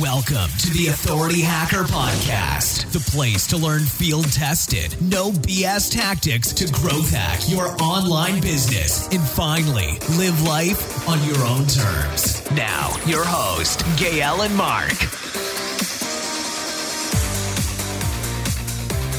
Welcome to the Authority Hacker Podcast, the place to learn field tested, no BS tactics to growth hack your online business and finally live life on your own terms. Now, your host, Gael and Mark.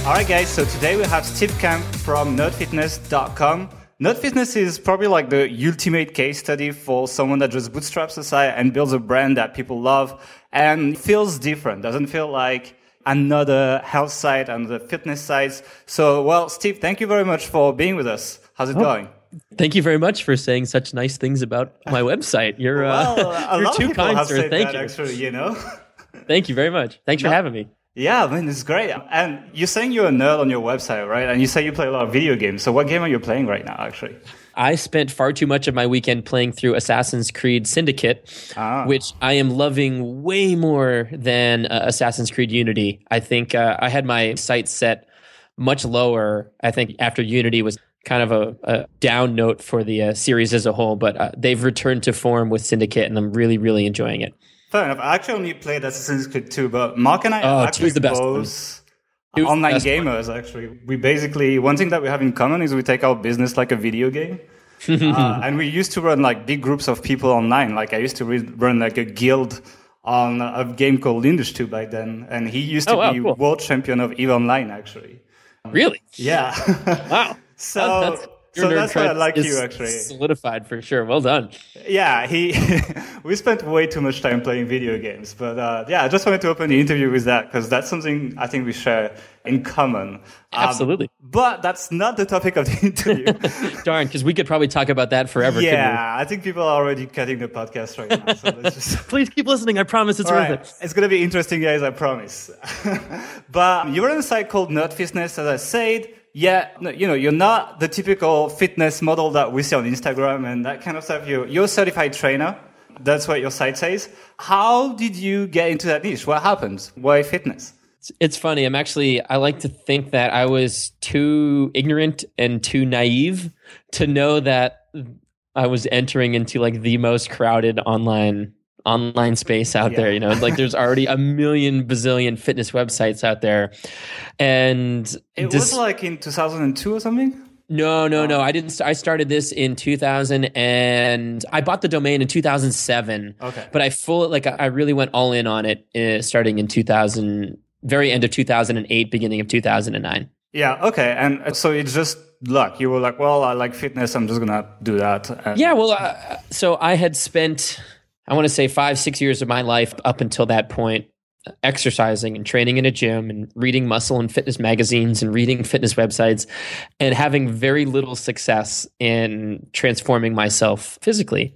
All right, guys, so today we have Steve Kamb from nerdfitness.com. Nerdfitness is probably like the ultimate case study for someone that just bootstraps a site and builds a brand that people love and feels different, doesn't feel like another health site and the fitness sites. So, well, Steve, thank you very much for being with us. How's it oh, going? Thank you very much for saying such nice things about my website. You're, well, uh, you're too kind, sir. Thank you. Actually, you know. thank you very much. Thanks no. for having me. Yeah, I mean, it's great. And you're saying you're a nerd on your website, right? And you say you play a lot of video games. So what game are you playing right now, actually? I spent far too much of my weekend playing through Assassin's Creed Syndicate, ah. which I am loving way more than uh, Assassin's Creed Unity. I think uh, I had my sights set much lower. I think after Unity was kind of a, a down note for the uh, series as a whole, but uh, they've returned to form with Syndicate, and I'm really, really enjoying it. Fair enough. I actually only played Assassin's Creed 2, but Mark and I oh, are actually the best both online gamers, one. actually. We basically, one thing that we have in common is we take our business like a video game. uh, and we used to run like big groups of people online. Like I used to re- run like a guild on a game called Lineage 2 back then. And he used to oh, wow, be cool. world champion of EVE Online, actually. Really? Yeah. wow. So that's, so that's why I like you actually. Solidified for sure. Well done. Yeah, he. we spent way too much time playing video games, but uh, yeah, I just wanted to open the interview with that because that's something I think we share in common. Um, Absolutely. But that's not the topic of the interview. Darn, because we could probably talk about that forever. Yeah, I think people are already cutting the podcast right now. So just... Please keep listening. I promise it's All worth right. it. It's gonna be interesting, guys. I promise. but you were on a site called Nerdfitness, as I said yeah, you know, you're not the typical fitness model that we see on Instagram and that kind of stuff. You're, you're a certified trainer. That's what your site says. How did you get into that niche? What happened? Why fitness? It's funny. I'm actually, I like to think that I was too ignorant and too naive to know that I was entering into like the most crowded online online space out yeah. there. You know, like there's already a million bazillion fitness websites out there, and it this, was like in 2002 or something. No, no, no. I didn't. I started this in 2000, and I bought the domain in 2007. Okay, but I full like I really went all in on it uh, starting in 2000, very end of 2008, beginning of 2009. Yeah. Okay. And so it's just luck. You were like, well, I like fitness. I'm just gonna do that. And yeah. Well, uh, so I had spent I want to say five, six years of my life up until that point, exercising and training in a gym and reading muscle and fitness magazines and reading fitness websites and having very little success in transforming myself physically.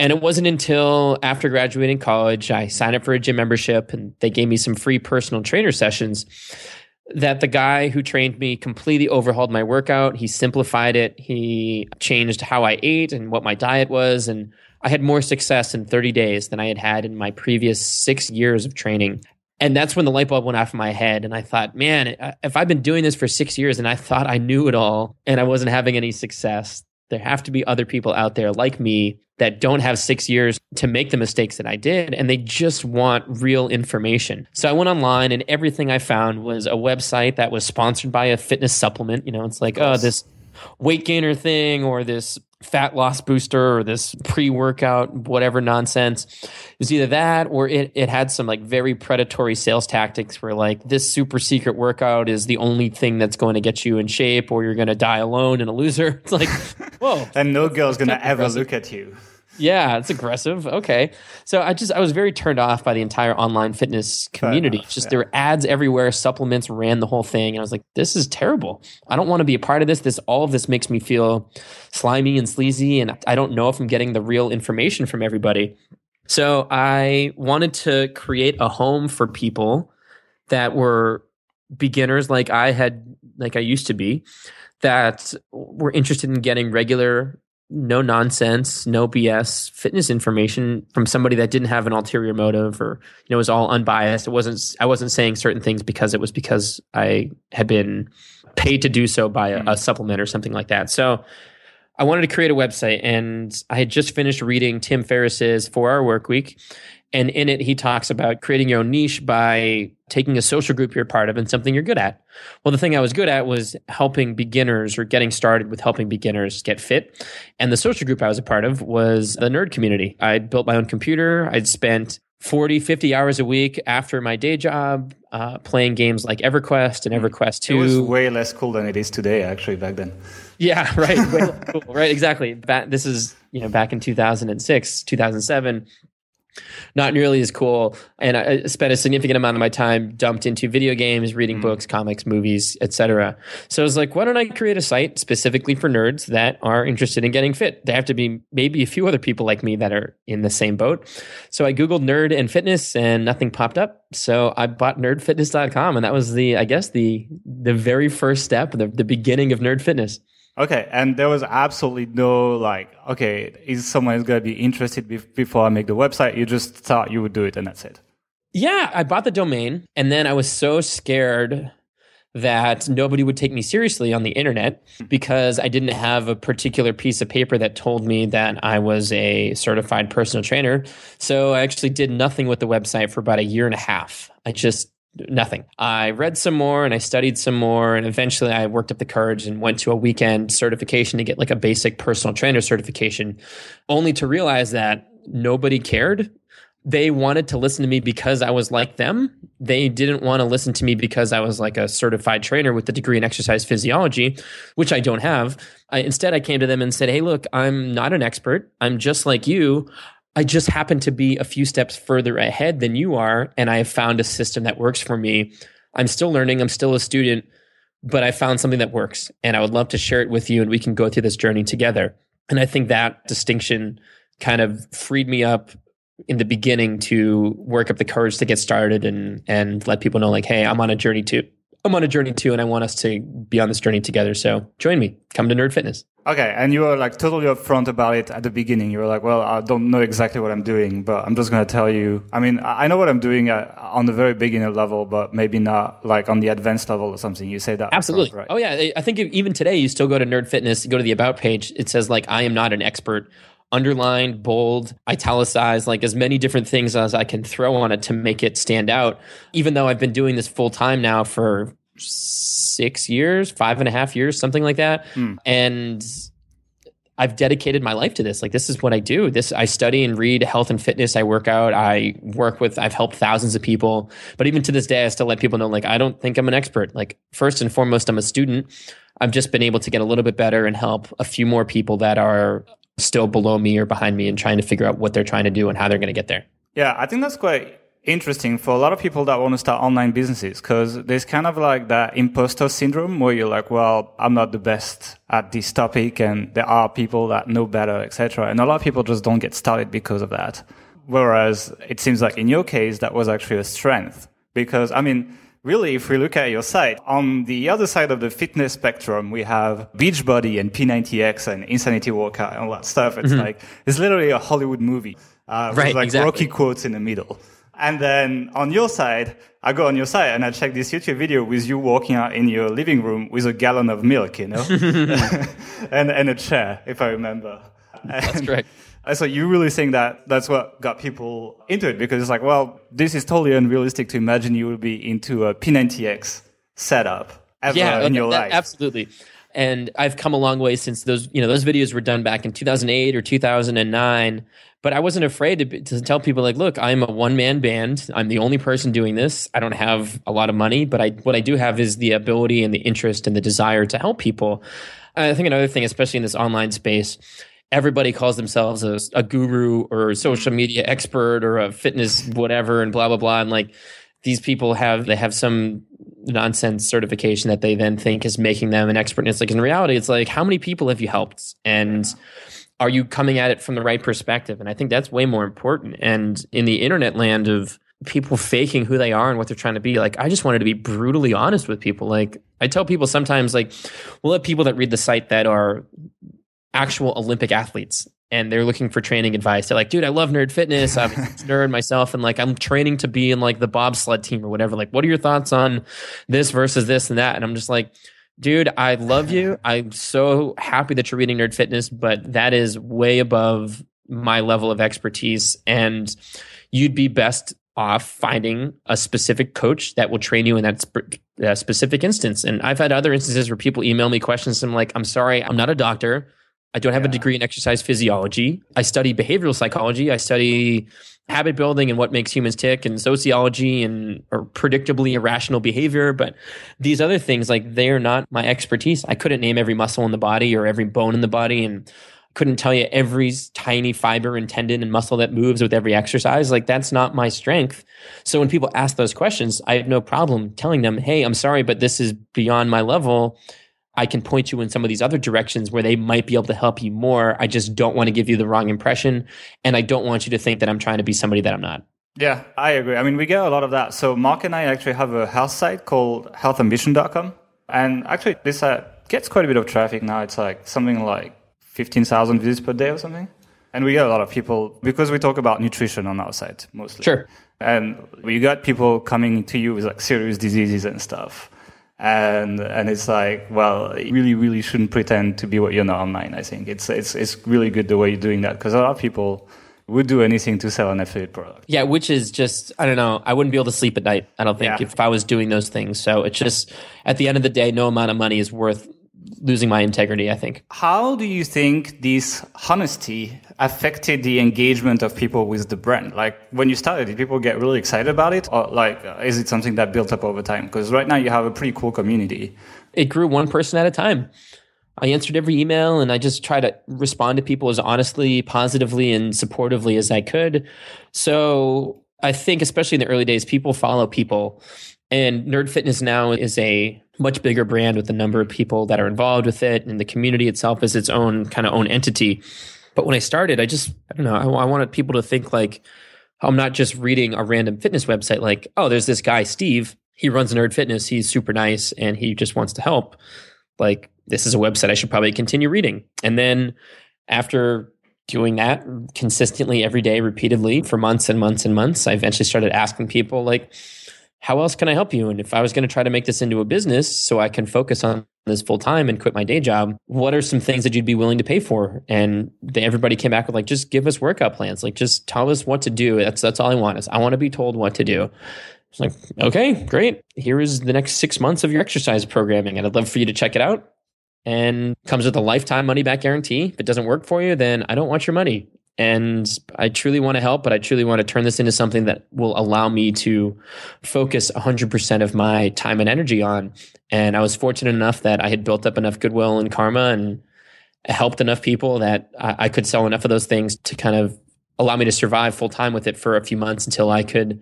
And it wasn't until after graduating college, I signed up for a gym membership and they gave me some free personal trainer sessions that the guy who trained me completely overhauled my workout. He simplified it. He changed how I ate and what my diet was and I had more success in 30 days than I had had in my previous six years of training. And that's when the light bulb went off in my head. And I thought, man, if I've been doing this for six years and I thought I knew it all and I wasn't having any success, there have to be other people out there like me that don't have six years to make the mistakes that I did, and they just want real information. So I went online, and everything I found was a website that was sponsored by a fitness supplement. You know, it's like, oh, this weight gainer thing or this fat loss booster or this pre-workout whatever nonsense it was either that or it, it had some like very predatory sales tactics where like this super secret workout is the only thing that's going to get you in shape or you're going to die alone and a loser. It's like whoa. And no girl's going to ever look at you yeah, it's aggressive. Okay. So I just I was very turned off by the entire online fitness community. Enough, just yeah. there were ads everywhere, supplements ran the whole thing. And I was like, this is terrible. I don't want to be a part of this. This all of this makes me feel slimy and sleazy and I don't know if I'm getting the real information from everybody. So I wanted to create a home for people that were beginners like I had like I used to be that were interested in getting regular no nonsense, no BS fitness information from somebody that didn't have an ulterior motive or you know was all unbiased. It wasn't I wasn't saying certain things because it was because I had been paid to do so by a, a supplement or something like that. So I wanted to create a website and I had just finished reading Tim Ferriss's 4-hour work week And in it, he talks about creating your own niche by taking a social group you're part of and something you're good at. Well, the thing I was good at was helping beginners or getting started with helping beginners get fit. And the social group I was a part of was the nerd community. I built my own computer. I'd spent 40, 50 hours a week after my day job uh, playing games like EverQuest and EverQuest 2. It was way less cool than it is today, actually, back then. Yeah, right. cool, right, exactly. this is, you know, back in 2006, 2007 not nearly as cool. And I spent a significant amount of my time dumped into video games, reading mm. books, comics, movies, etc. So I was like, why don't I create a site specifically for nerds that are interested in getting fit? There have to be maybe a few other people like me that are in the same boat. So I googled nerd and fitness, and nothing popped up. So I bought nerdfitness.com, and that was the, I guess, the the very first step, the, the beginning of nerd fitness. Okay, and there was absolutely no like, okay, is someone going to be interested be- before I make the website? You just thought you would do it, and that's it. Yeah, I bought the domain, and then I was so scared that nobody would take me seriously on the internet because I didn't have a particular piece of paper that told me that I was a certified personal trainer. So I actually did nothing with the website for about a year and a half. I just nothing. I read some more and I studied some more. And eventually I worked up the courage and went to a weekend certification to get like a basic personal trainer certification, only to realize that nobody cared. They wanted to listen to me because I was like them. They didn't want to listen to me because I was like a certified trainer with a degree in exercise physiology, which I don't have. I, instead, I came to them and said, Hey, look, I'm not an expert. I'm just like you. I just happen to be a few steps further ahead than you are. And I have found a system that works for me. I'm still learning, I'm still a student, but I found something that works. And I would love to share it with you and we can go through this journey together. And I think that distinction kind of freed me up in the beginning to work up the courage to get started and and let people know like hey i'm on a journey too I'm on a journey too, and I want us to be on this journey together. So join me. Come to Nerd Fitness. Okay, and you were like totally upfront about it at the beginning. You were like, "Well, I don't know exactly what I'm doing, but I'm just going to tell you. I mean, I know what I'm doing at, on the very beginner level, but maybe not like on the advanced level or something." You say that absolutely. Front, right? Oh yeah, I think even today you still go to Nerd Fitness, go to the about page. It says like, "I am not an expert." underlined, bold, italicized, like as many different things as I can throw on it to make it stand out. Even though I've been doing this full time now for six years, five and a half years, something like that. Mm. And I've dedicated my life to this. Like this is what I do. This I study and read health and fitness. I work out. I work with. I've helped thousands of people. But even to this day, I still let people know like I don't think I'm an expert. Like first and foremost, I'm a student. I've just been able to get a little bit better and help a few more people that are still below me or behind me and trying to figure out what they're trying to do and how they're going to get there. Yeah, I think that's quite interesting for a lot of people that want to start online businesses because there's kind of like that imposter syndrome where you're like, well, I'm not the best at this topic and there are people that know better, etc. And a lot of people just don't get started because of that. Whereas it seems like in your case, that was actually a strength because I mean, really, if we look at your site, on the other side of the fitness spectrum, we have Beachbody and P90X and Insanity Workout and all that stuff. It's mm-hmm. like, it's literally a Hollywood movie. Uh, right, with like exactly. Rocky quotes in the middle. And then on your side, I go on your side and I check this YouTube video with you walking out in your living room with a gallon of milk, you know, and, and a chair, if I remember. That's and, correct. So you really think that that's what got people into it because it's like, well, this is totally unrealistic to imagine you will be into a P90X setup ever yeah, in your that, life. Absolutely. And I've come a long way since those, you know, those videos were done back in 2008 or 2009 but I wasn't afraid to, to tell people like, look, I'm a one man band. I'm the only person doing this. I don't have a lot of money, but I what I do have is the ability and the interest and the desire to help people. And I think another thing, especially in this online space, everybody calls themselves a, a guru or a social media expert or a fitness whatever and blah blah blah. And like these people have they have some nonsense certification that they then think is making them an expert. And it's like in reality, it's like how many people have you helped and are you coming at it from the right perspective? And I think that's way more important. And in the internet land of people faking who they are and what they're trying to be, like I just wanted to be brutally honest with people. Like I tell people sometimes, like we'll have people that read the site that are actual Olympic athletes and they're looking for training advice. They're like, dude, I love nerd fitness. I'm a nerd myself. And like, I'm training to be in like the bobsled team or whatever. Like, what are your thoughts on this versus this and that? And I'm just like, dude, I love you. I'm so happy that you're reading Nerd Fitness, but that is way above my level of expertise. And you'd be best off finding a specific coach that will train you in that sp- specific instance. And I've had other instances where people email me questions. And I'm like, I'm sorry, I'm not a doctor. I don't have yeah. a degree in exercise physiology. I study behavioral psychology. I study habit building and what makes humans tick and sociology and or predictably irrational behavior. But these other things, like they're not my expertise. I couldn't name every muscle in the body or every bone in the body and couldn't tell you every tiny fiber and tendon and muscle that moves with every exercise. Like that's not my strength. So when people ask those questions, I have no problem telling them, Hey, I'm sorry, but this is beyond my level I can point you in some of these other directions where they might be able to help you more. I just don't want to give you the wrong impression. And I don't want you to think that I'm trying to be somebody that I'm not. Yeah, I agree. I mean, we get a lot of that. So Mark and I actually have a health site called healthambition.com. And actually, this site gets quite a bit of traffic now. It's like something like 15,000 visits per day or something. And we get a lot of people because we talk about nutrition on our site mostly. Sure. And we got people coming to you with like serious diseases and stuff and and it's like well you really really shouldn't pretend to be what you're not online i think. It's it's it's really good the way you're doing that because a lot of people would do anything to sell an affiliate product. Yeah which is just i don't know i wouldn't be able to sleep at night i don't think yeah. if i was doing those things. So it's just at the end of the day no amount of money is worth losing my integrity, I think. How do you think this honesty affected the engagement of people with the brand? Like when you started, did people get really excited about it? Or like, uh, is it something that built up over time? Because right now you have a pretty cool community. It grew one person at a time. I answered every email and I just try to respond to people as honestly, positively, and supportively as I could. So I think, especially in the early days, people follow people. And Nerd Fitness now is a much bigger brand with the number of people that are involved with it, and the community itself is its own kind of own entity. But when I started, I just I don't know. I, I wanted people to think like I'm not just reading a random fitness website. Like, oh, there's this guy Steve. He runs Nerd Fitness. He's super nice, and he just wants to help. Like, this is a website I should probably continue reading. And then after doing that consistently every day, repeatedly for months and months and months, I eventually started asking people like how else can I help you? And if I was going to try to make this into a business so I can focus on this full time and quit my day job, what are some things that you'd be willing to pay for? And they, everybody came back with like, just give us workout plans. Like, just tell us what to do. That's, that's all I want is I want to be told what to do. It's like, okay, great. Here is the next six months of your exercise programming. And I'd love for you to check it out. And comes with a lifetime money back guarantee. If it doesn't work for you, then I don't want your money and I truly want to help, but I truly want to turn this into something that will allow me to focus 100% of my time and energy on. And I was fortunate enough that I had built up enough goodwill and karma and helped enough people that I, I could sell enough of those things to kind of allow me to survive full time with it for a few months until I could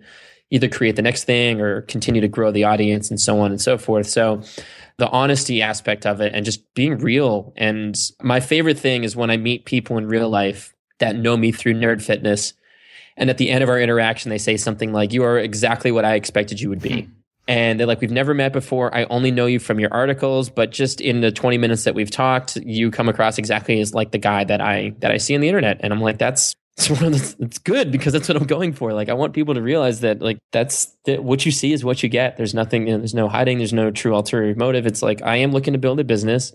either create the next thing or continue to grow the audience and so on and so forth. So the honesty aspect of it and just being real. And my favorite thing is when I meet people in real life that know me through nerd fitness. And at the end of our interaction, they say something like, You are exactly what I expected you would be. Hmm. And they're like, We've never met before. I only know you from your articles, but just in the 20 minutes that we've talked, you come across exactly as like the guy that I that I see on the internet. And I'm like, that's it's, it's good because that's what I'm going for. Like, I want people to realize that, like, that's that what you see is what you get. There's nothing, you know, there's no hiding, there's no true ulterior motive. It's like, I am looking to build a business.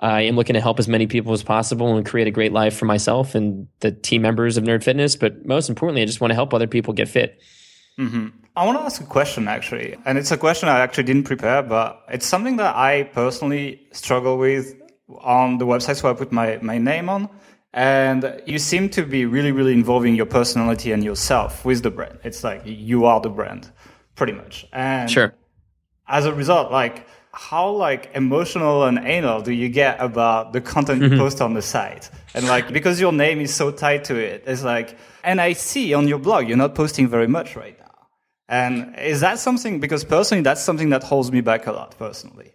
I am looking to help as many people as possible and create a great life for myself and the team members of Nerd Fitness. But most importantly, I just want to help other people get fit. Mm-hmm. I want to ask a question actually. And it's a question I actually didn't prepare, but it's something that I personally struggle with on the website. So I put my, my name on. And you seem to be really, really involving your personality and yourself with the brand. It's like you are the brand, pretty much. And sure. as a result, like, how like emotional and anal do you get about the content you mm-hmm. post on the site? And like because your name is so tied to it it's like and i see on your blog you're not posting very much right now. And is that something because personally that's something that holds me back a lot personally.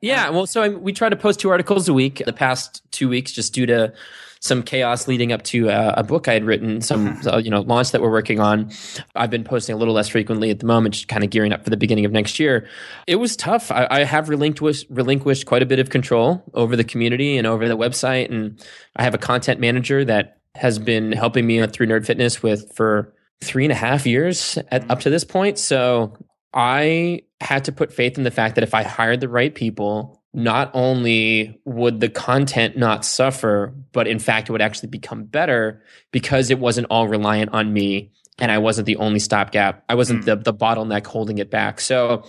Yeah well so I, we try to post two articles a week the past two weeks just due to some chaos leading up to uh, a book I had written, some mm-hmm. uh, you know launch that we're working on. I've been posting a little less frequently at the moment, just kind of gearing up for the beginning of next year. It was tough. I, I have relinquished relinquished quite a bit of control over the community and over the website, and I have a content manager that has been helping me through Nerd Fitness with for three and a half years at, up to this point. So I had to put faith in the fact that if I hired the right people not only would the content not suffer, but in fact, it would actually become better because it wasn't all reliant on me and I wasn't the only stopgap. I wasn't mm. the the bottleneck holding it back. So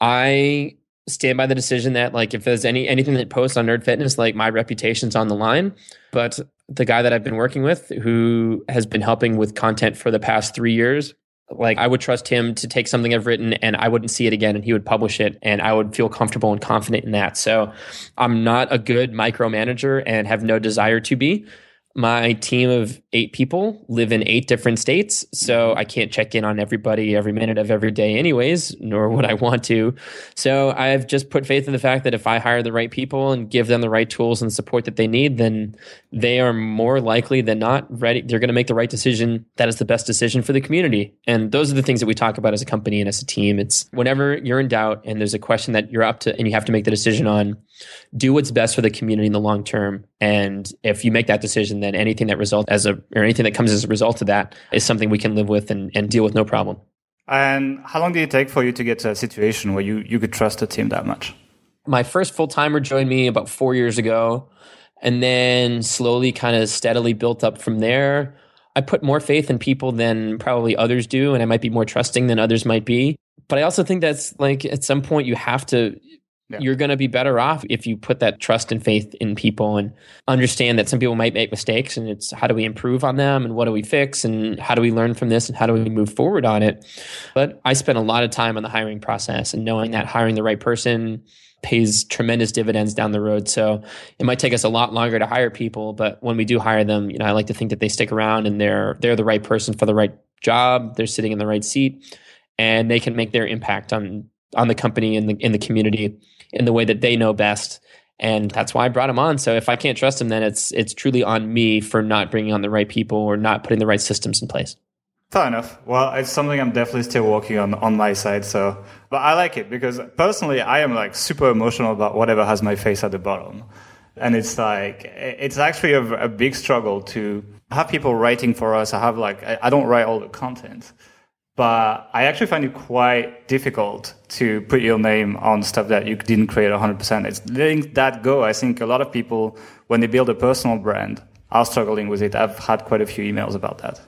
I stand by the decision that like if there's any anything that posts on Nerd Fitness, like my reputation's on the line. But the guy that I've been working with, who has been helping with content for the past three years, like I would trust him to take something I've written and I wouldn't see it again and he would publish it and I would feel comfortable and confident in that. So I'm not a good micromanager and have no desire to be my team of eight people live in eight different states. So mm-hmm. I can't check in on everybody every minute of every day, anyways, nor would I want to. So I've just put faith in the fact that if I hire the right people and give them the right tools and support that they need, then they are more likely than not ready. They're going to make the right decision that is the best decision for the community. And those are the things that we talk about as a company and as a team. It's whenever you're in doubt and there's a question that you're up to and you have to make the decision on, do what's best for the community in the long term. And if you make that decision, then anything that results as a or anything that comes as a result of that is something we can live with and, and deal with no problem. And how long did it take for you to get to a situation where you, you could trust a team that much? My first full timer joined me about four years ago, and then slowly, kind of steadily built up from there. I put more faith in people than probably others do, and I might be more trusting than others might be. But I also think that's like at some point you have to yeah. You're going to be better off if you put that trust and faith in people and understand that some people might make mistakes and it's how do we improve on them and what do we fix and how do we learn from this and how do we move forward on it. But I spent a lot of time on the hiring process and knowing that hiring the right person pays tremendous dividends down the road. So it might take us a lot longer to hire people, but when we do hire them, you know, I like to think that they stick around and they're they're the right person for the right job, they're sitting in the right seat and they can make their impact on on the company and the in the community in the way that they know best. And that's why I brought him on. So if I can't trust him, then it's it's truly on me for not bringing on the right people or not putting the right systems in place. Fair enough. Well, it's something I'm definitely still working on on my side. So, but I like it because personally, I am like super emotional about whatever has my face at the bottom, and it's like it's actually a, a big struggle to have people writing for us. I have like I don't write all the content, but I actually find it quite difficult to put your name on stuff that you didn't create 100%. It's letting that go. I think a lot of people, when they build a personal brand, are struggling with it. I've had quite a few emails about that.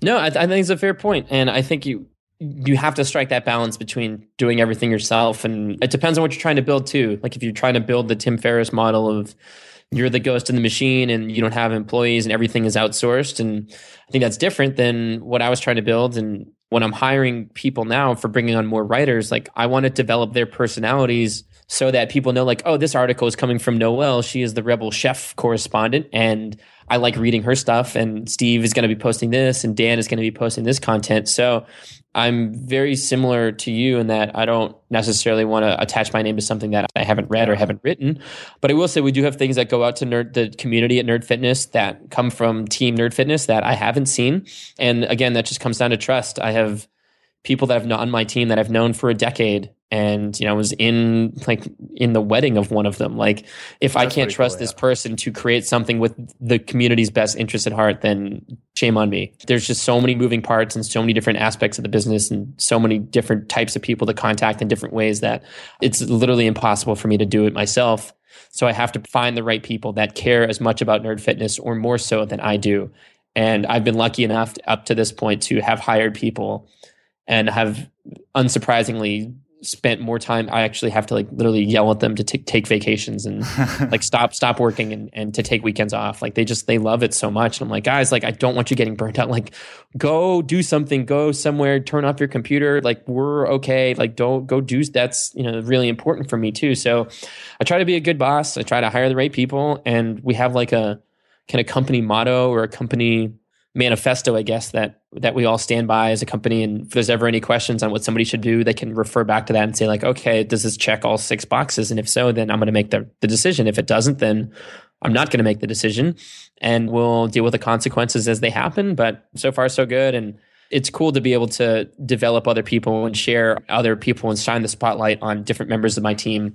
No, I, I think it's a fair point, and I think you you have to strike that balance between doing everything yourself, and it depends on what you're trying to build too. Like if you're trying to build the Tim Ferriss model of you're the ghost in the machine and you don't have employees and everything is outsourced, and I think that's different than what I was trying to build and when I'm hiring people now for bringing on more writers, like I want to develop their personalities so that people know, like, oh, this article is coming from Noelle. She is the Rebel Chef correspondent, and I like reading her stuff. And Steve is going to be posting this, and Dan is going to be posting this content. So I'm very similar to you in that I don't necessarily want to attach my name to something that I haven't read or haven't written. But I will say we do have things that go out to nerd, the community at Nerd Fitness that come from Team Nerd Fitness that I haven't seen. And again, that just comes down to trust. I have people that I've known on my team that I've known for a decade and you know I was in like in the wedding of one of them. Like if That's i can't trust cool, yeah. this person to create something with the community's best interest at heart then shame on me. There's just so many moving parts and so many different aspects of the business and so many different types of people to contact in different ways that it's literally impossible for me to do it myself. So i have to find the right people that care as much about nerd fitness or more so than i do. And i've been lucky enough up to this point to have hired people and have unsurprisingly spent more time i actually have to like literally yell at them to t- take vacations and like stop stop working and, and to take weekends off. Like they just they love it so much. And i'm like guys like i don't want you getting burnt out. Like go do something. Go somewhere. Turn off your computer. Like we're okay. Like don't go do that's you know really important for me too. So i try to be a good boss. I try to hire the right people. And we have like a kind of company motto or a company manifesto, I guess that that we all stand by as a company. And if there's ever any questions on what somebody should do, they can refer back to that and say like, okay, does this check all six boxes? And if so, then I'm going to make the the decision. If it doesn't, then I'm not going to make the decision, and we'll deal with the consequences as they happen. But so far, so good, and it's cool to be able to develop other people and share other people and shine the spotlight on different members of my team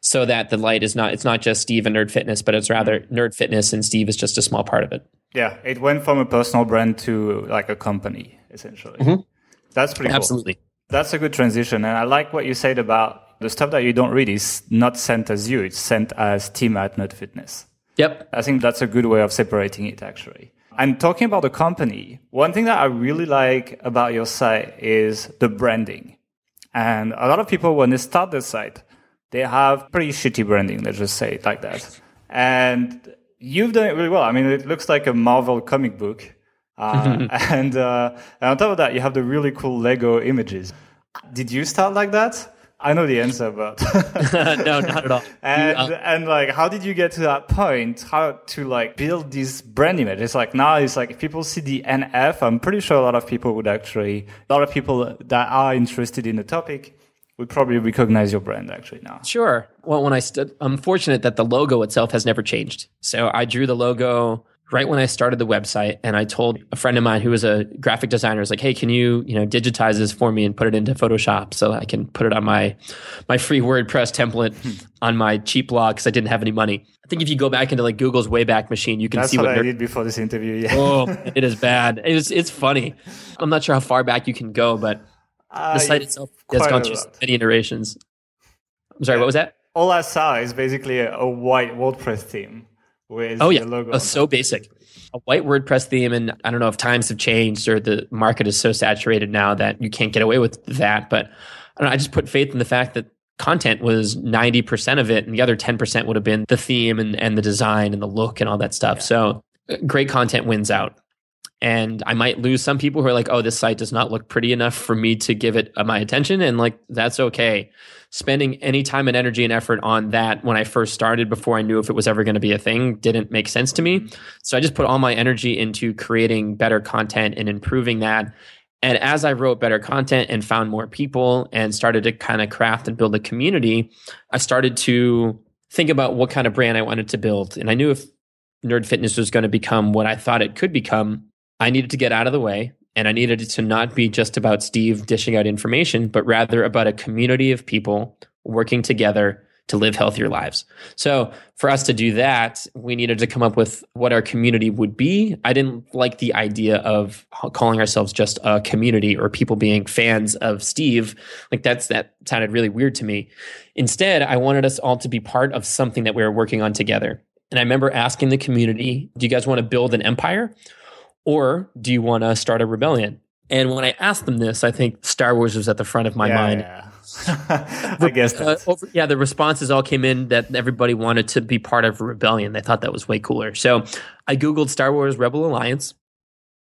so that the light is not it's not just Steve and Nerd Fitness, but it's rather Nerd Fitness and Steve is just a small part of it. Yeah, it went from a personal brand to like a company essentially. Mm-hmm. That's pretty cool. Absolutely. That's a good transition, and I like what you said about the stuff that you don't read is not sent as you; it's sent as team at Nerd Fitness. Yep. I think that's a good way of separating it actually. And talking about the company, one thing that I really like about your site is the branding. And a lot of people, when they start their site, they have pretty shitty branding. Let's just say it like that. And you've done it really well. I mean, it looks like a Marvel comic book. Uh, and, uh, and on top of that, you have the really cool Lego images. Did you start like that? I know the answer, but no, not at all. and uh, and like, how did you get to that point? How to like build this brand image? It's like now it's like if people see the NF, I'm pretty sure a lot of people would actually, a lot of people that are interested in the topic would probably recognize your brand actually now. Sure. Well, when I stood, I'm fortunate that the logo itself has never changed. So I drew the logo right when I started the website and I told a friend of mine who was a graphic designer, I was like, Hey, can you, you know, digitize this for me and put it into Photoshop so I can put it on my, my free WordPress template on my cheap blog because I didn't have any money. I think if you go back into like Google's Wayback Machine, you can That's see what, what I did before this interview. Yeah. oh, it is bad. It's, it's funny. I'm not sure how far back you can go, but uh, the site itself has gone through many iterations. I'm sorry, yeah. what was that? All I saw is basically a, a white WordPress theme with oh, yeah. logo. Oh, so basic a white WordPress theme, and I don't know if times have changed or the market is so saturated now that you can't get away with that. But I, know, I just put faith in the fact that content was 90% of it, and the other 10% would have been the theme and, and the design and the look and all that stuff. Yeah. So uh, great content wins out. And I might lose some people who are like, oh, this site does not look pretty enough for me to give it uh, my attention. And like, that's okay spending any time and energy and effort on that when I first started before I knew if it was ever going to be a thing didn't make sense to me. So I just put all my energy into creating better content and improving that. And as I wrote better content and found more people and started to kind of craft and build a community, I started to think about what kind of brand I wanted to build. And I knew if Nerd Fitness was going to become what I thought it could become, I needed to get out of the way and I needed it to not be just about Steve dishing out information, but rather about a community of people working together to live healthier lives. So for us to do that, we needed to come up with what our community would be. I didn't like the idea of calling ourselves just a community or people being fans of Steve. Like that's that sounded really weird to me. Instead, I wanted us all to be part of something that we were working on together. And I remember asking the community, do you guys want to build an empire or do you want to start a rebellion? And when I asked them this, I think Star Wars was at the front of my yeah, mind. Yeah. I guess uh, over, yeah, the responses all came in that everybody wanted to be part of a rebellion. They thought that was way cooler. So I Googled Star Wars Rebel Alliance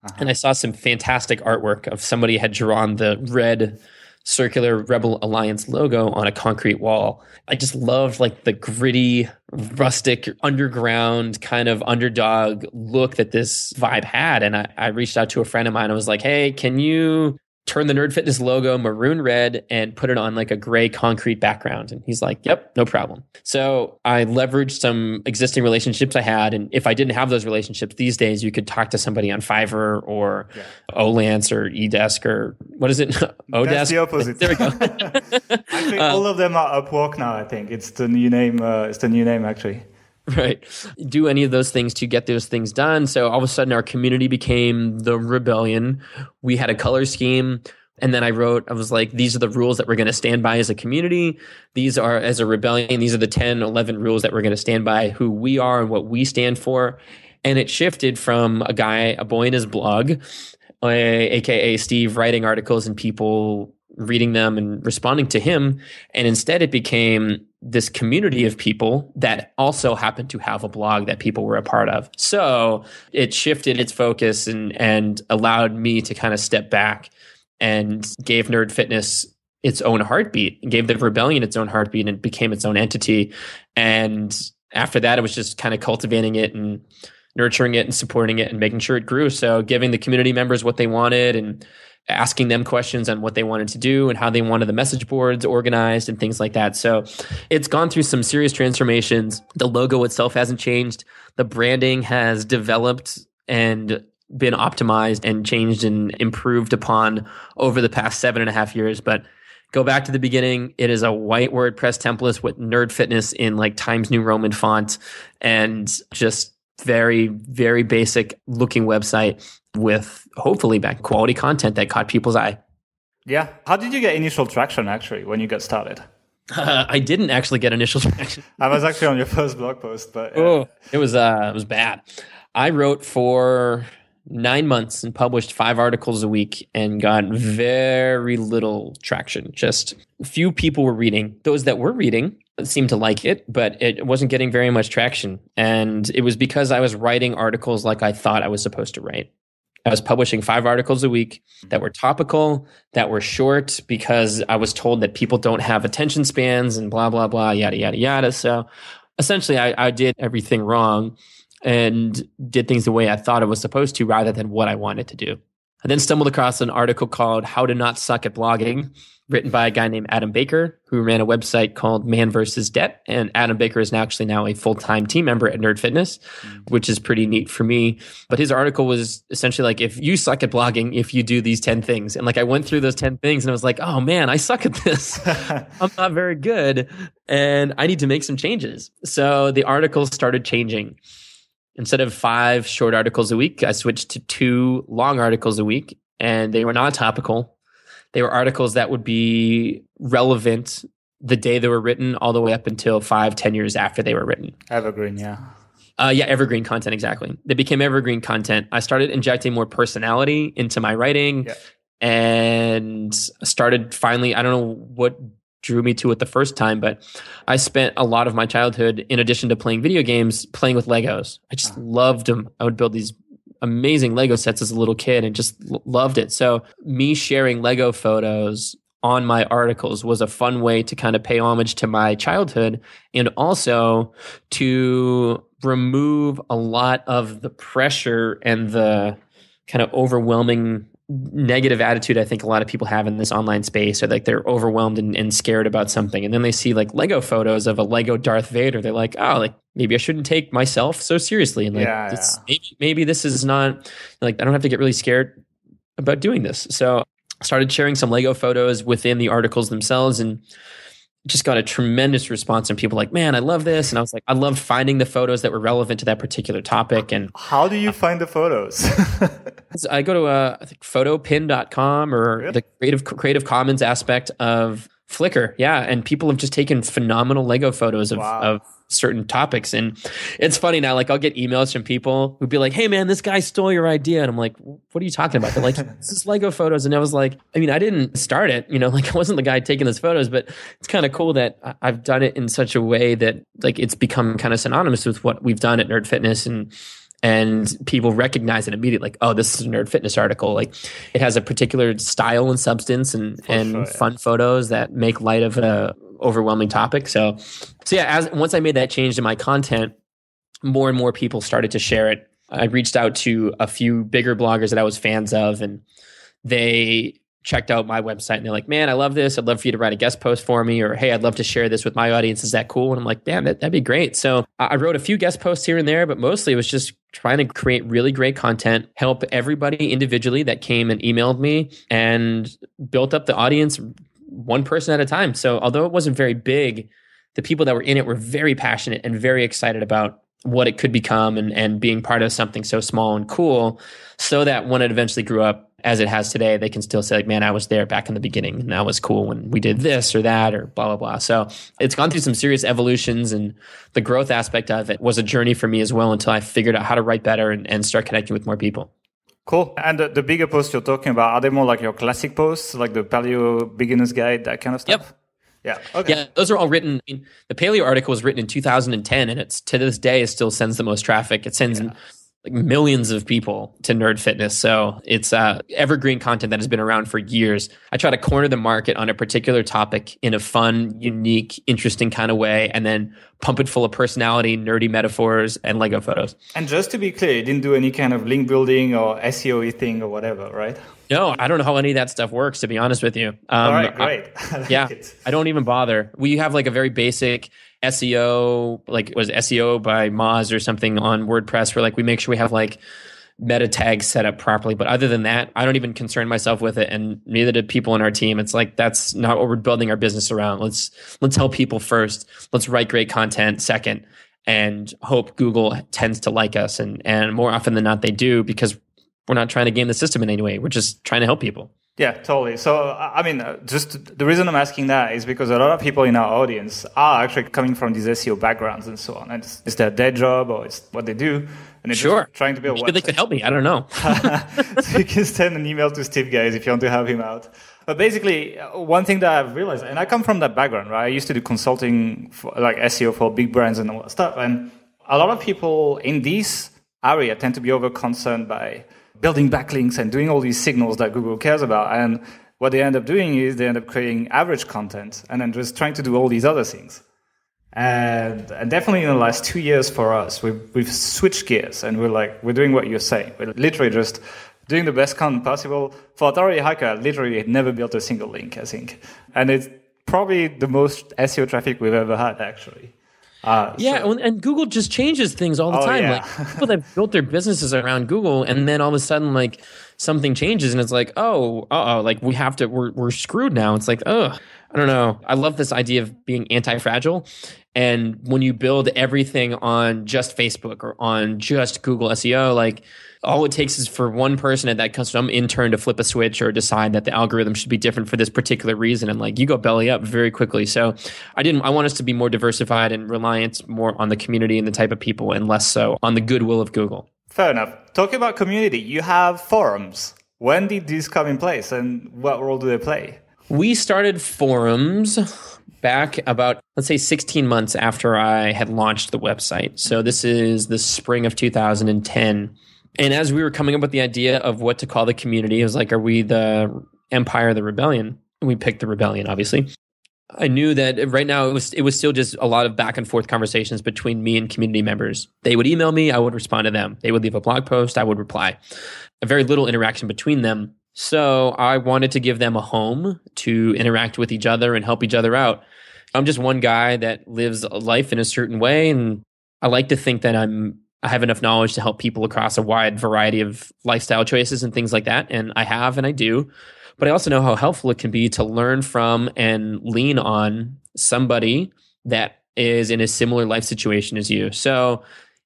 uh-huh. and I saw some fantastic artwork of somebody had drawn the red circular Rebel Alliance logo on a concrete wall. I just loved like the gritty, rustic, underground kind of underdog look that this vibe had. And I, I reached out to a friend of mine. I was like, hey, can you turn the Nerd Fitness logo maroon red and put it on like a gray concrete background. And he's like, yep, no problem. So I leveraged some existing relationships I had. And if I didn't have those relationships these days, you could talk to somebody on Fiverr or yeah. Olance or eDesk or what is it? Odesk. That's the opposite. there we go. actually, um, all of them are Upwork now. I think it's the new name. Uh, it's the new name actually. right. Do any of those things to get those things done. So all of a sudden our community became the rebellion. We had a color scheme. And then i wrote i was like these are the rules that we're going to stand by as a community. These are as a rebellion these are the 10 11 rules that we're going to stand by who we are and what we stand for. And it shifted from a guy a boy in his blog uh, aka steve writing articles and people reading them and responding to him. And instead it became this community of people that also happened to have a blog that people were a part of. So it shifted its focus and and allowed me to kind of step back and gave Nerd Fitness its own heartbeat, gave the rebellion its own heartbeat and became its own entity. And after that, it was just kind of cultivating it and nurturing it and supporting it and making sure it grew. So giving the community members what they wanted and asking them questions on what they wanted to do and how they wanted the message boards organized and things like that. So it's gone through some serious transformations. The logo itself hasn't changed. The branding has developed and been optimized and changed and improved upon over the past seven and a half years. But go back to the beginning. It is a white WordPress template with nerd fitness in like Times New Roman font and just very, very basic looking website with hopefully back quality content that caught people's eye. Yeah. How did you get initial traction actually when you got started? Uh, I didn't actually get initial traction. I was actually on your first blog post, but uh, oh, it was uh, it was bad. I wrote for nine months and published five articles a week and got very little traction. Just few people were reading. Those that were reading seemed to like it, but it wasn't getting very much traction. And it was because I was writing articles like I thought I was supposed to write. I was publishing five articles a week that were topical, that were short, because I was told that people don't have attention spans and blah, blah, blah, yada, yada, yada. So essentially, I, I did everything wrong and did things the way I thought it was supposed to rather than what I wanted to do. I then stumbled across an article called How to Not Suck at Blogging, written by a guy named Adam Baker, who ran a website called Man versus Debt. And Adam Baker is now actually now a full time team member at Nerd Fitness, mm. which is pretty neat for me. But his article was essentially like, if you suck at blogging, if you do these 10 things. And like, I went through those 10 things and I was like, oh man, I suck at this. I'm not very good. And I need to make some changes. So the article started changing. Instead of five short articles a week, I switched to two long articles a week, and they were not topical. They were articles that would be relevant the day they were written, all the way up until five, ten years after they were written. Evergreen, yeah. Uh, yeah, evergreen content, exactly. They became evergreen content. I started injecting more personality into my writing yeah. and started finally, I don't know what drew me to it the first time, but I spent a lot of my childhood, in addition to playing video games, playing with Legos. I just loved them. I would build these amazing Lego sets as a little kid and just l- loved it. So, me sharing Lego photos on my articles was a fun way to kind of pay homage to my childhood and also to remove a lot of the pressure and the kind of overwhelming negative attitude I think a lot of people have in this online space or like they're overwhelmed and, and, scared about something. And then they see like Lego photos of a Lego Darth Vader. They're like, oh, like maybe I shouldn't take myself so seriously. And like, yeah, yeah. Maybe, maybe this is not like, I don't have to get really scared about doing this. So I started sharing some Lego photos within the articles themselves. And just got a tremendous response from people like, man, I love this. And I was like, I loved finding the photos that were relevant to that particular topic. And how do you uh, find the photos? I go to uh, I think photopin.com or really? the creative creative commons aspect of Flickr. Yeah. And people have just taken phenomenal Lego photos of, wow. of certain topics. And it's funny now, like I'll get emails from people who'd be like, Hey man, this guy stole your idea. And I'm like, what are you talking about? They're like, this is Lego photos. And I was like, I mean, I didn't start it, you know, like I wasn't the guy taking those photos, but it's kind of cool that I've done it in such a way that like it's become kind of synonymous with what we've done at Nerd Fitness and and people recognize it immediately like oh this is a nerd fitness article like it has a particular style and substance and For and sure, yeah. fun photos that make light of a overwhelming topic so so yeah as once i made that change in my content more and more people started to share it i reached out to a few bigger bloggers that i was fans of and they checked out my website and they're like, man, I love this. I'd love for you to write a guest post for me, or hey, I'd love to share this with my audience. Is that cool? And I'm like, damn, that, that'd be great. So I wrote a few guest posts here and there, but mostly it was just trying to create really great content, help everybody individually that came and emailed me, and built up the audience one person at a time. So although it wasn't very big, the people that were in it were very passionate and very excited about what it could become and, and being part of something so small and cool so that when it eventually grew up as it has today, they can still say like, man, I was there back in the beginning and that was cool when we did this or that or blah, blah, blah. So it's gone through some serious evolutions and the growth aspect of it was a journey for me as well until I figured out how to write better and, and start connecting with more people. Cool. And the, the, bigger posts you're talking about, are they more like your classic posts, like the paleo beginner's guide, that kind of stuff? Yep. Yeah. Okay. Yeah, those are all written. I mean, the paleo article was written in 2010, and it's to this day it still sends the most traffic. It sends yeah like millions of people to nerd fitness so it's uh, evergreen content that has been around for years i try to corner the market on a particular topic in a fun unique interesting kind of way and then pump it full of personality nerdy metaphors and lego photos and just to be clear you didn't do any kind of link building or seo thing or whatever right no, I don't know how any of that stuff works. To be honest with you, um, all right, great. I, like yeah, it. I don't even bother. We have like a very basic SEO, like was SEO by Moz or something on WordPress, where like we make sure we have like meta tags set up properly. But other than that, I don't even concern myself with it, and neither do people in our team. It's like that's not what we're building our business around. Let's let's help people first. Let's write great content second, and hope Google tends to like us. And and more often than not, they do because we're not trying to game the system in any way. We're just trying to help people. Yeah, totally. So, I mean, uh, just the reason I'm asking that is because a lot of people in our audience are actually coming from these SEO backgrounds and so on. And it's, it's their day job or it's what they do. And it's sure. trying to build Maybe they could help me. I don't know. so you can send an email to Steve, guys, if you want to help him out. But basically, uh, one thing that I've realized, and I come from that background, right? I used to do consulting for like SEO for big brands and all that stuff. And a lot of people in this area tend to be over concerned by building backlinks and doing all these signals that Google cares about. And what they end up doing is they end up creating average content and then just trying to do all these other things. And, and definitely in the last two years for us, we've, we've switched gears and we're like, we're doing what you're saying. We're literally just doing the best content possible. For Authority Hacker, literally never built a single link, I think. And it's probably the most SEO traffic we've ever had, actually. Uh, yeah, so. and Google just changes things all the oh, time. Yeah. Like people that built their businesses around Google, and then all of a sudden, like something changes, and it's like, oh, oh, like we have to, we're we're screwed now. It's like, oh, I don't know. I love this idea of being anti-fragile, and when you build everything on just Facebook or on just Google SEO, like all it takes is for one person at that custom intern to flip a switch or decide that the algorithm should be different for this particular reason and like you go belly up very quickly. So i didn't i want us to be more diversified and reliant more on the community and the type of people and less so on the goodwill of google. Fair enough. Talking about community you have forums. When did these come in place and what role do they play? We started forums back about let's say 16 months after i had launched the website. So this is the spring of 2010 and as we were coming up with the idea of what to call the community, it was like, are we the Empire the Rebellion? And we picked the Rebellion, obviously. I knew that right now it was it was still just a lot of back and forth conversations between me and community members. They would email me, I would respond to them. They would leave a blog post, I would reply. A very little interaction between them. So I wanted to give them a home to interact with each other and help each other out. I'm just one guy that lives life in a certain way and I like to think that I'm I have enough knowledge to help people across a wide variety of lifestyle choices and things like that. And I have and I do. But I also know how helpful it can be to learn from and lean on somebody that is in a similar life situation as you. So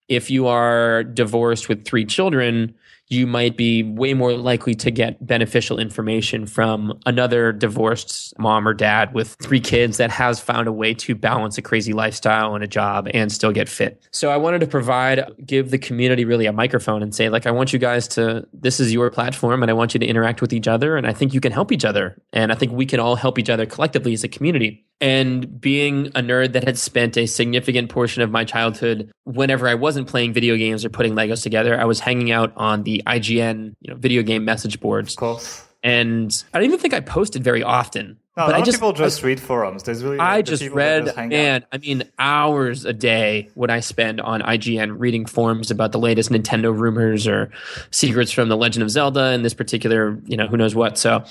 if you are divorced with three children, you might be way more likely to get beneficial information from another divorced mom or dad with three kids that has found a way to balance a crazy lifestyle and a job and still get fit. So I wanted to provide, give the community really a microphone and say, like, I want you guys to, this is your platform and I want you to interact with each other. And I think you can help each other. And I think we can all help each other collectively as a community. And being a nerd that had spent a significant portion of my childhood, whenever I wasn't playing video games or putting Legos together, I was hanging out on the IGN, you know, video game message boards. Of course. And I don't even think I posted very often. No, but a lot I just, people just I, read forums. There's really I just read just man, I mean hours a day would I spend on IGN reading forums about the latest Nintendo rumors or secrets from the Legend of Zelda and this particular, you know, who knows what. So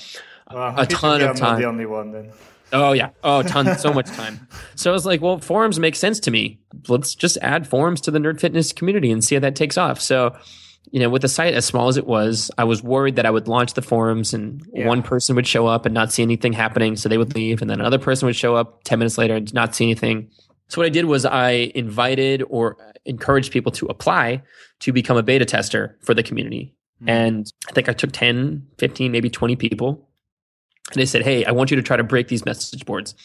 well, a ton of time. the only one then. Oh yeah. Oh, ton, so much time. So I was like, well, forums make sense to me. Let's just add forums to the nerd fitness community and see how that takes off. So, you know, with the site as small as it was, I was worried that I would launch the forums and yeah. one person would show up and not see anything happening, so they would leave, and then another person would show up ten minutes later and not see anything. So what I did was I invited or encouraged people to apply to become a beta tester for the community. Mm. And I think I took 10, 15, maybe 20 people and they said, Hey, I want you to try to break these message boards.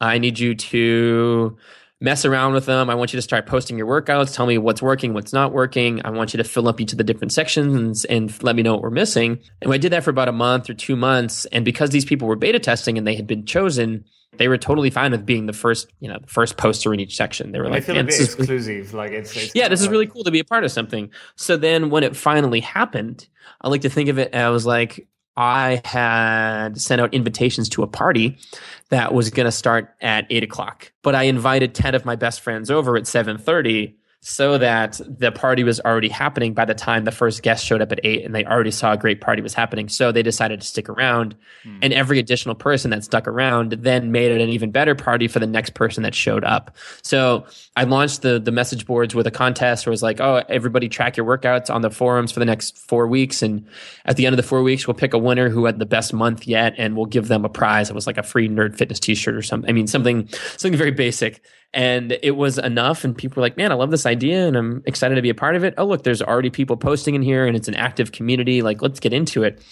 I need you to mess around with them. I want you to start posting your workouts. Tell me what's working, what's not working. I want you to fill up each of the different sections and let me know what we're missing. And I did that for about a month or two months. And because these people were beta testing and they had been chosen, they were totally fine with being the first, you know, the first poster in each section. They were and like, feel a bit exclusive. Like it's, it's yeah, this is really cool to be a part of something. So then when it finally happened, I like to think of it as like, I had sent out invitations to a party that was going to start at eight o'clock, but I invited 10 of my best friends over at 730 so that the party was already happening by the time the first guest showed up at eight and they already saw a great party was happening. So they decided to stick around. Mm. And every additional person that stuck around then made it an even better party for the next person that showed up. So I launched the, the message boards with a contest where it was like, oh, everybody track your workouts on the forums for the next four weeks. And at the end of the four weeks, we'll pick a winner who had the best month yet and we'll give them a prize. It was like a free nerd fitness t-shirt or something. I mean, something, something very basic and it was enough and people were like man i love this idea and i'm excited to be a part of it oh look there's already people posting in here and it's an active community like let's get into it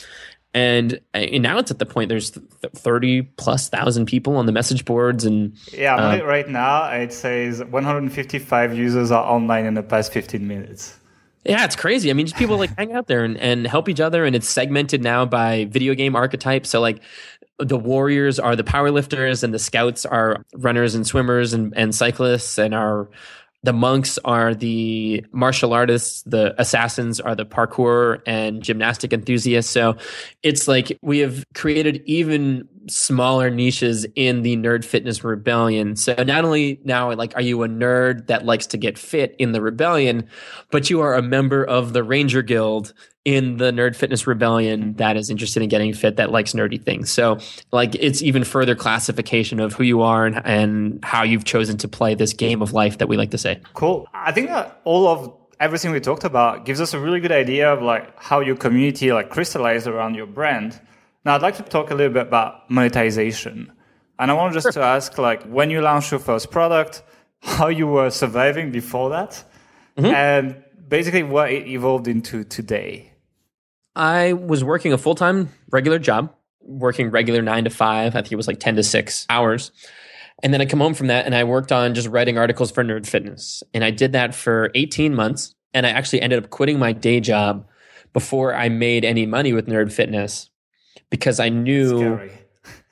and, and now it's at the point there's 30 plus thousand people on the message boards and yeah uh, right now it says 155 users are online in the past 15 minutes yeah, it's crazy. I mean, just people like hang out there and, and help each other, and it's segmented now by video game archetypes. So, like, the warriors are the powerlifters, and the scouts are runners and swimmers and, and cyclists, and our the monks are the martial artists, the assassins are the parkour and gymnastic enthusiasts. So it's like we have created even smaller niches in the nerd fitness rebellion. So not only now, like, are you a nerd that likes to get fit in the rebellion, but you are a member of the Ranger Guild in the nerd fitness rebellion that is interested in getting fit that likes nerdy things. So like it's even further classification of who you are and, and how you've chosen to play this game of life that we like to say. Cool. I think that all of everything we talked about gives us a really good idea of like how your community like crystallized around your brand now i'd like to talk a little bit about monetization and i want just sure. to ask like when you launched your first product how you were surviving before that mm-hmm. and basically what it evolved into today I was working a full time regular job, working regular nine to five. I think it was like 10 to six hours. And then I come home from that and I worked on just writing articles for Nerd Fitness. And I did that for 18 months. And I actually ended up quitting my day job before I made any money with Nerd Fitness because I knew Scary.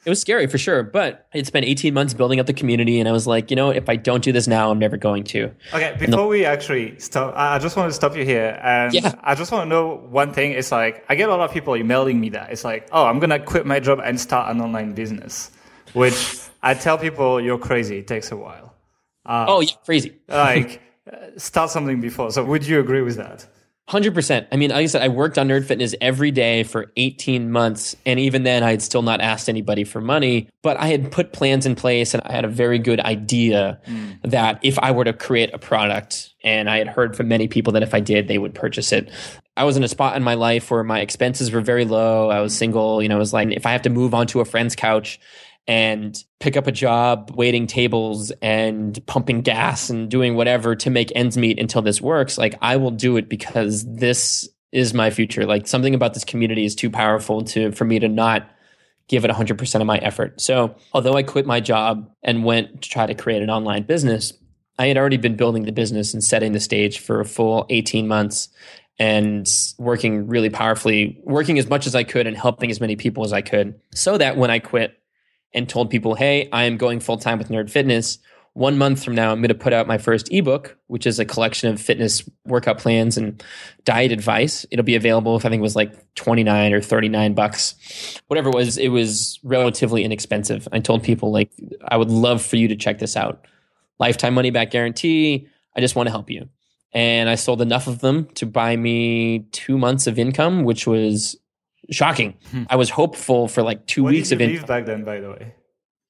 It was scary for sure, but it's been 18 months building up the community, and I was like, you know, if I don't do this now, I'm never going to. Okay, before the- we actually stop, I just want to stop you here, and yeah. I just want to know one thing. It's like I get a lot of people emailing me that it's like, oh, I'm gonna quit my job and start an online business, which I tell people you're crazy. It takes a while. Uh, oh, yeah, crazy. like start something before. So would you agree with that? Hundred percent. I mean, like I said, I worked on Nerd Fitness every day for 18 months, and even then, I had still not asked anybody for money. But I had put plans in place, and I had a very good idea mm. that if I were to create a product, and I had heard from many people that if I did, they would purchase it. I was in a spot in my life where my expenses were very low. I was single. You know, it was like if I have to move onto a friend's couch and pick up a job waiting tables and pumping gas and doing whatever to make ends meet until this works like i will do it because this is my future. Like something about this community is too powerful to for me to not give it 100% of my effort. So although i quit my job and went to try to create an online business i had already been building the business and setting the stage for a full 18 months and working really powerfully working as much as i could and helping as many people as i could so that when i quit and told people, hey, I am going full time with Nerd Fitness. One month from now, I'm going to put out my first ebook, which is a collection of fitness workout plans and diet advice. It'll be available if I think it was like 29 or 39 bucks. Whatever it was, it was relatively inexpensive. I told people, like, I would love for you to check this out. Lifetime money back guarantee. I just want to help you. And I sold enough of them to buy me two months of income, which was shocking. Hmm. I was hopeful for like two what weeks did you of leave back then. By the way,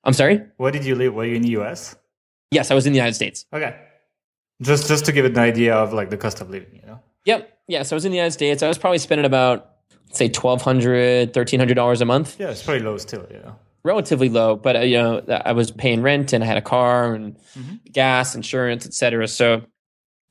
I'm sorry. Where did you live? Were you in the U.S.? Yes, I was in the United States. Okay, just just to give it an idea of like the cost of living, you know. Yep. Yeah. So I was in the United States. I was probably spending about say twelve hundred, thirteen hundred dollars a month. Yeah, it's pretty low still. You know. Relatively low, but uh, you know, I was paying rent and I had a car and mm-hmm. gas, insurance, etc. So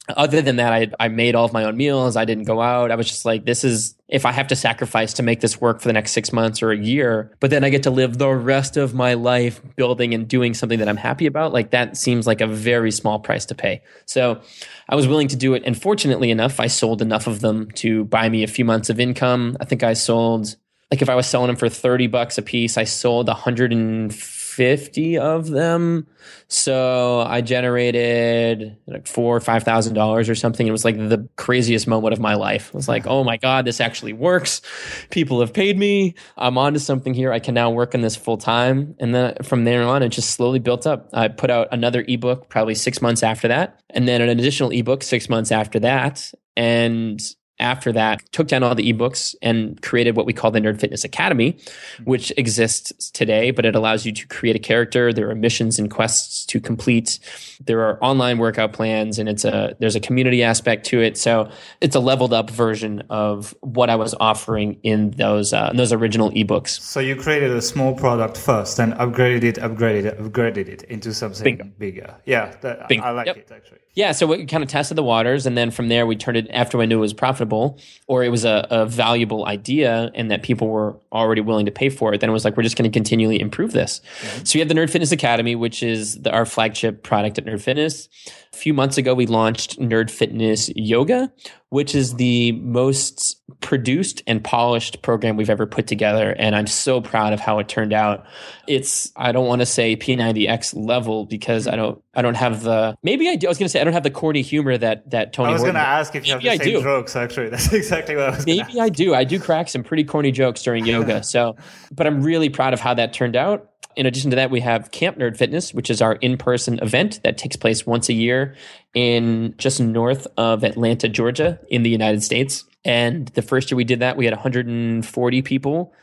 other than that, I, I made all of my own meals. I didn't go out. I was just like, this is, if I have to sacrifice to make this work for the next six months or a year, but then I get to live the rest of my life building and doing something that I'm happy about, like that seems like a very small price to pay. So I was willing to do it. And fortunately enough, I sold enough of them to buy me a few months of income. I think I sold, like if I was selling them for 30 bucks a piece, I sold 150 50 of them. So I generated like four or five thousand dollars or something. It was like the craziest moment of my life. I was like, oh my God, this actually works. People have paid me. I'm onto something here. I can now work on this full time. And then from there on, it just slowly built up. I put out another ebook probably six months after that, and then an additional ebook six months after that. And after that, took down all the ebooks and created what we call the Nerd Fitness Academy, which exists today, but it allows you to create a character. There are missions and quests to complete. There are online workout plans and it's a, there's a community aspect to it. So it's a leveled up version of what I was offering in those, uh, in those original ebooks. So you created a small product first and upgraded it, upgraded it, upgraded it into something Bingo. bigger. Yeah. That, I like yep. it actually. Yeah. So we kind of tested the waters and then from there we turned it after we knew it was profitable profitable or it was a, a valuable idea and that people were already willing to pay for it, then it was like, we're just going to continually improve this. Mm-hmm. So we have the Nerd Fitness Academy, which is the, our flagship product at Nerd Fitness. A few months ago, we launched Nerd Fitness Yoga, which is the most produced and polished program we've ever put together. And I'm so proud of how it turned out. It's, I don't want to say P90X level because I don't, I don't have the, maybe I do. I was going to say, I don't have the corny humor that, that Tony I was going to ask if you maybe have the I same do. jokes, actually. That's exactly what I was Maybe I do. I do crack some pretty corny jokes during yoga. So, but I'm really proud of how that turned out in addition to that, we have Camp Nerd Fitness, which is our in person event that takes place once a year in just north of Atlanta, Georgia, in the United States. And the first year we did that, we had 140 people.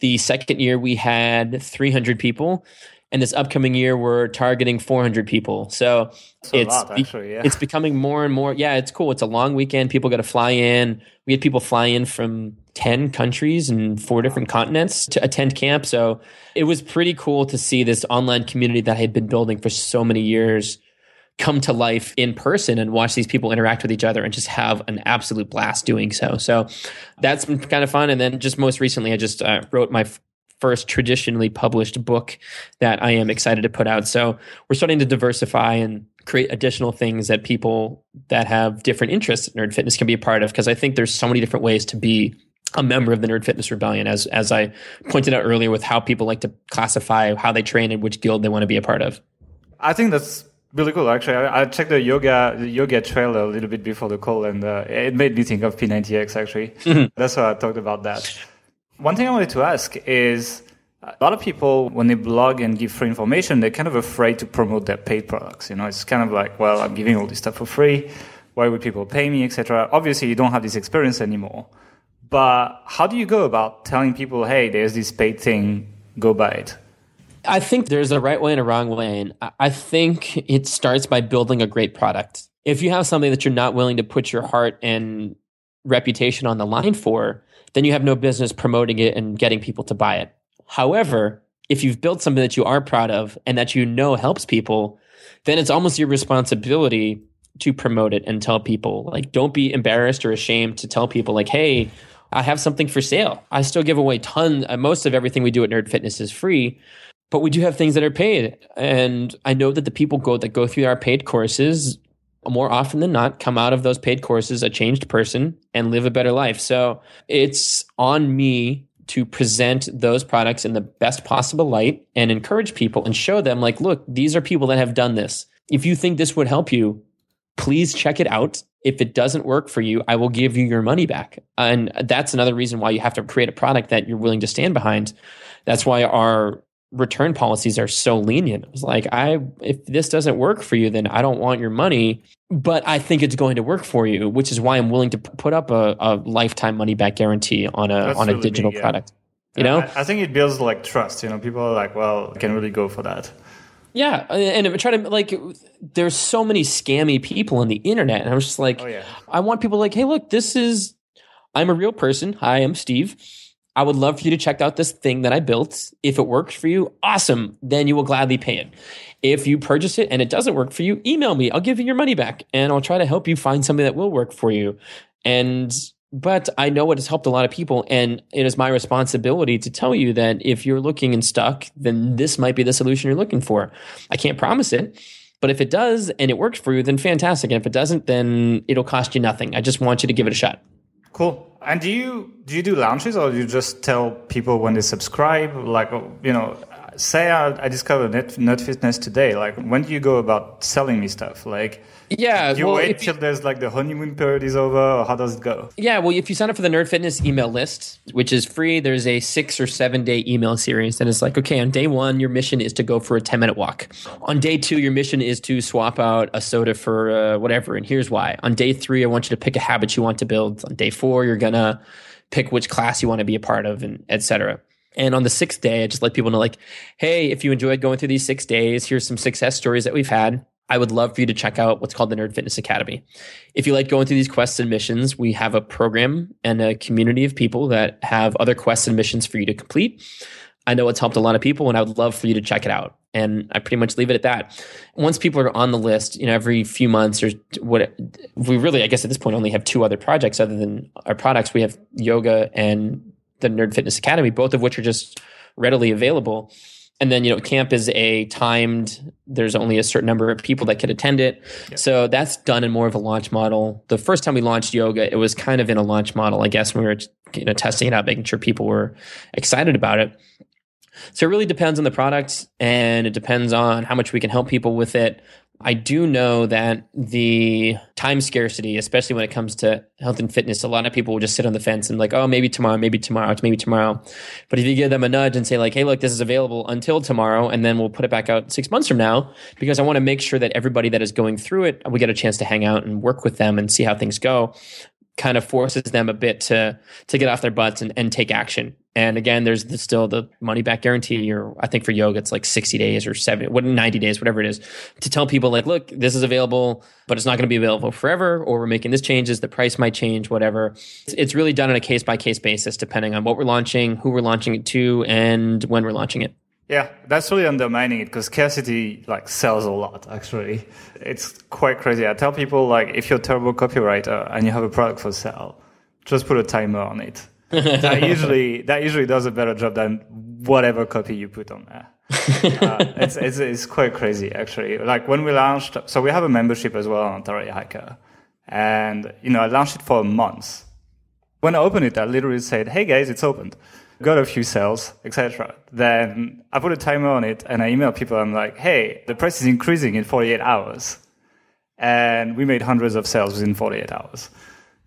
The second year, we had 300 people. And this upcoming year, we're targeting 400 people. So it's lot, actually, yeah. it's becoming more and more. Yeah, it's cool. It's a long weekend. People got to fly in. We had people fly in from 10 countries and four different continents to attend camp. So it was pretty cool to see this online community that I had been building for so many years come to life in person and watch these people interact with each other and just have an absolute blast doing so. So that's been kind of fun. And then just most recently, I just uh, wrote my f- first traditionally published book that I am excited to put out. So we're starting to diversify and create additional things that people that have different interests in nerd fitness can be a part of because I think there's so many different ways to be a member of the Nerd Fitness Rebellion, as as I pointed out earlier, with how people like to classify how they train and which guild they want to be a part of. I think that's really cool. Actually, I, I checked the yoga the yoga trailer a little bit before the call, and uh, it made me think of P90X. Actually, mm-hmm. that's why I talked about that. One thing I wanted to ask is. A lot of people, when they blog and give free information, they're kind of afraid to promote their paid products. You know, it's kind of like, well, I'm giving all this stuff for free. Why would people pay me, etc. Obviously, you don't have this experience anymore. But how do you go about telling people, hey, there's this paid thing, go buy it? I think there's a right way and a wrong way. And I think it starts by building a great product. If you have something that you're not willing to put your heart and reputation on the line for, then you have no business promoting it and getting people to buy it. However, if you've built something that you are proud of and that you know helps people, then it's almost your responsibility to promote it and tell people. Like, don't be embarrassed or ashamed to tell people, like, hey, I have something for sale. I still give away tons. Uh, most of everything we do at Nerd Fitness is free, but we do have things that are paid. And I know that the people go that go through our paid courses more often than not come out of those paid courses a changed person and live a better life. So it's on me to present those products in the best possible light and encourage people and show them like, look, these are people that have done this. If you think this would help you, please check it out. If it doesn't work for you, I will give you your money back. And that's another reason why you have to create a product that you're willing to stand behind. That's why our return policies are so lenient. It's like I if this doesn't work for you, then I don't want your money, but I think it's going to work for you, which is why I'm willing to put up a, a lifetime money back guarantee on a That's on a digital big, yeah. product. You know, I, I, think it builds like trust. You know, people are like, well, I can really go for that. Yeah, and I try to like. There's so many scammy people on the internet, and I was just like, oh, yeah. I want people like, hey, look, this is. I'm a real person. Hi, I'm Steve. I would love for you to check out this thing that I built. If it works for you, awesome. Then you will gladly pay it. If you purchase it and it doesn't work for you, email me. I'll give you your money back, and I'll try to help you find something that will work for you. And but I know it has helped a lot of people, and it is my responsibility to tell you that if you're looking and stuck, then this might be the solution you're looking for. I can't promise it, but if it does and it works for you, then fantastic. And if it doesn't, then it'll cost you nothing. I just want you to give it a shot. Cool. And do you do you do launches, or do you just tell people when they subscribe? Like, you know, say I, I discovered Net, Nerd Fitness today. Like, when do you go about selling me stuff? Like yeah. Do you well, wait till you, there's like the honeymoon period is over, or how does it go? Yeah. Well, if you sign up for the Nerd Fitness email list, which is free, there's a six or seven day email series. And it's like, okay, on day one, your mission is to go for a 10 minute walk. On day two, your mission is to swap out a soda for uh, whatever. And here's why. On day three, I want you to pick a habit you want to build. On day four, you're going to pick which class you want to be a part of, and etc. And on the sixth day, I just let people know, like, hey, if you enjoyed going through these six days, here's some success stories that we've had. I would love for you to check out what's called the Nerd Fitness Academy. If you like going through these quests and missions, we have a program and a community of people that have other quests and missions for you to complete. I know it's helped a lot of people, and I would love for you to check it out. and I pretty much leave it at that. Once people are on the list, you know, every few months or what we really, I guess at this point, only have two other projects other than our products. We have yoga and the Nerd Fitness Academy, both of which are just readily available. And then, you know, camp is a timed, there's only a certain number of people that could attend it. Yep. So that's done in more of a launch model. The first time we launched yoga, it was kind of in a launch model, I guess, when we were, you know, testing it out, making sure people were excited about it. So it really depends on the product and it depends on how much we can help people with it. I do know that the time scarcity, especially when it comes to health and fitness, a lot of people will just sit on the fence and like, oh, maybe tomorrow, maybe tomorrow, maybe tomorrow. But if you give them a nudge and say like, hey, look, this is available until tomorrow, and then we'll put it back out six months from now, because I want to make sure that everybody that is going through it, we get a chance to hang out and work with them and see how things go kind of forces them a bit to to get off their butts and, and take action. And again, there's the, still the money back guarantee, or I think for yoga it's like 60 days or 70, what 90 days, whatever it is, to tell people like, look, this is available, but it's not going to be available forever, or we're making this changes, the price might change, whatever. It's, it's really done on a case by case basis, depending on what we're launching, who we're launching it to, and when we're launching it. Yeah, that's really undermining it because scarcity like sells a lot. Actually, it's quite crazy. I tell people like if you're a terrible copywriter and you have a product for sale, just put a timer on it. that usually that usually does a better job than whatever copy you put on there. uh, it's, it's it's quite crazy actually. Like when we launched, so we have a membership as well on Authority Hacker, and you know I launched it for a month. When I opened it, I literally said, "Hey guys, it's opened." Got a few sales, etc. Then I put a timer on it and I email people. I'm like, hey, the price is increasing in 48 hours. And we made hundreds of sales within 48 hours.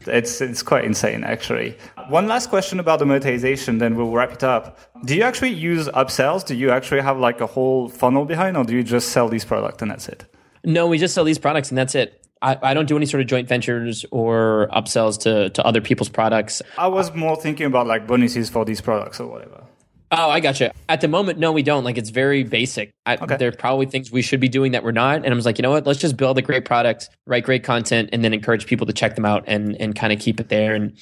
It's, it's quite insane, actually. One last question about the monetization, then we'll wrap it up. Do you actually use upsells? Do you actually have like a whole funnel behind, or do you just sell these products and that's it? No, we just sell these products and that's it. I, I, don't do any sort of joint ventures or upsells to, to other people's products. I was more thinking about like bonuses for these products or whatever. Oh, I gotcha. At the moment, no, we don't. Like it's very basic. I, okay. There are probably things we should be doing that we're not. And I was like, you know what? Let's just build a great product, write great content, and then encourage people to check them out and and kind of keep it there. And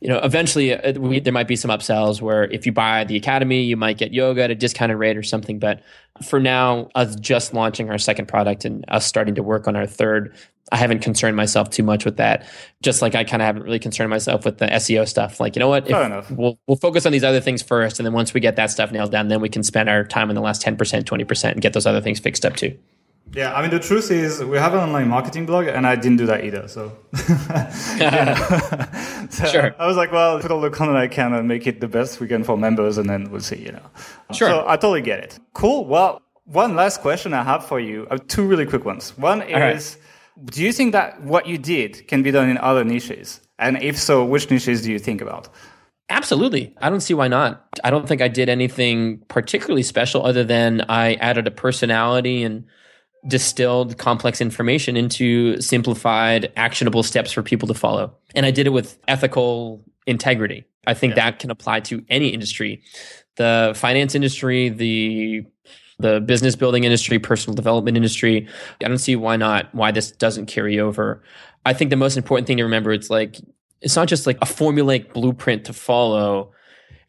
you know, eventually uh, we, there might be some upsells where if you buy the academy, you might get yoga at a discounted rate or something. But for now, us just launching our second product and us starting to work on our third, I haven't concerned myself too much with that. Just like I kind of haven't really concerned myself with the SEO stuff. Like, you know what? We'll, we'll focus on these other things first. And then once we get that stuff nailed down, then we can spend our time in the last 10%, 20% and get those other things fixed up too. Yeah, I mean the truth is we have an online marketing blog, and I didn't do that either. So, so sure. I was like, well, put all the content I can and make it the best we can for members, and then we'll see. You know. Sure. So I totally get it. Cool. Well, one last question I have for you. Uh, two really quick ones. One is, right. do you think that what you did can be done in other niches? And if so, which niches do you think about? Absolutely. I don't see why not. I don't think I did anything particularly special other than I added a personality and distilled complex information into simplified, actionable steps for people to follow. And I did it with ethical integrity. I think yeah. that can apply to any industry. The finance industry, the the business building industry, personal development industry. I don't see why not, why this doesn't carry over. I think the most important thing to remember it's like it's not just like a formulaic blueprint to follow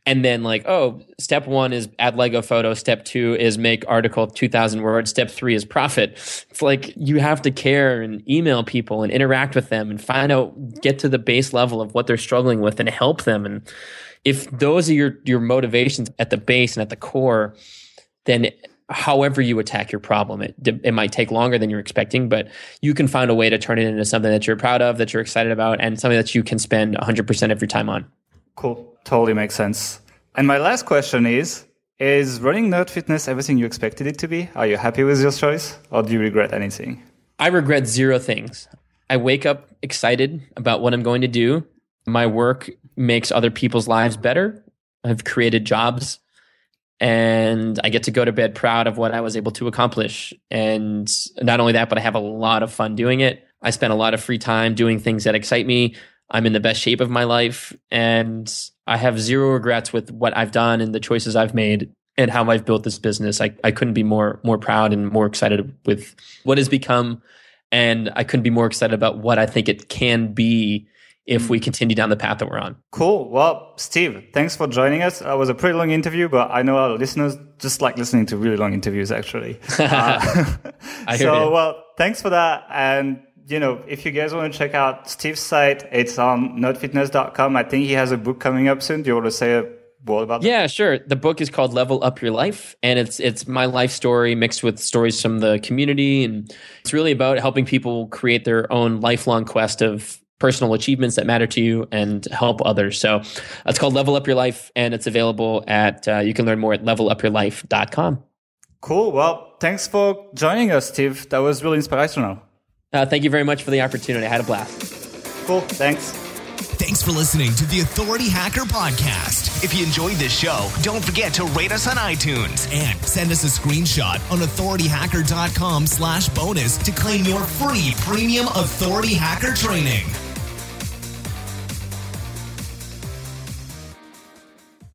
and then like oh step one is add lego photo step two is make article 2000 words. Step three is profit. It's like you have to care and email people and interact with them and find out get to the base level of what they're struggling with and help them. And if those are your your motivations at the base and at the core then however you attack your problem it, it might take longer than you're expecting but you can find a way to turn it into something that you're proud of that you're excited about and something that you can spend 100% of your time on. Cool. Totally makes sense. And my last question is Is running Nerd Fitness everything you expected it to be? Are you happy with your choice or do you regret anything? I regret zero things. I wake up excited about what I'm going to do. My work makes other people's lives better. I've created jobs and I get to go to bed proud of what I was able to accomplish. And not only that, but I have a lot of fun doing it. I spend a lot of free time doing things that excite me. I'm in the best shape of my life and I have zero regrets with what I've done and the choices I've made and how I've built this business. I, I couldn't be more more proud and more excited with what has become and I couldn't be more excited about what I think it can be if we continue down the path that we're on. Cool. Well, Steve, thanks for joining us. It was a pretty long interview, but I know our listeners just like listening to really long interviews, actually. Uh, so, well, thanks for that. And you know, if you guys want to check out Steve's site, it's on nerdfitness.com. I think he has a book coming up soon. Do you want to say a word about that? Yeah, sure. The book is called Level Up Your Life, and it's it's my life story mixed with stories from the community, and it's really about helping people create their own lifelong quest of personal achievements that matter to you and help others. So it's called Level Up Your Life, and it's available at, uh, you can learn more at levelupyourlife.com. Cool. Well, thanks for joining us, Steve. That was really inspirational. Uh, thank you very much for the opportunity. I had a blast. Cool. Thanks. Thanks for listening to the Authority Hacker Podcast. If you enjoyed this show, don't forget to rate us on iTunes and send us a screenshot on authorityhacker.com slash bonus to claim your free premium Authority Hacker training.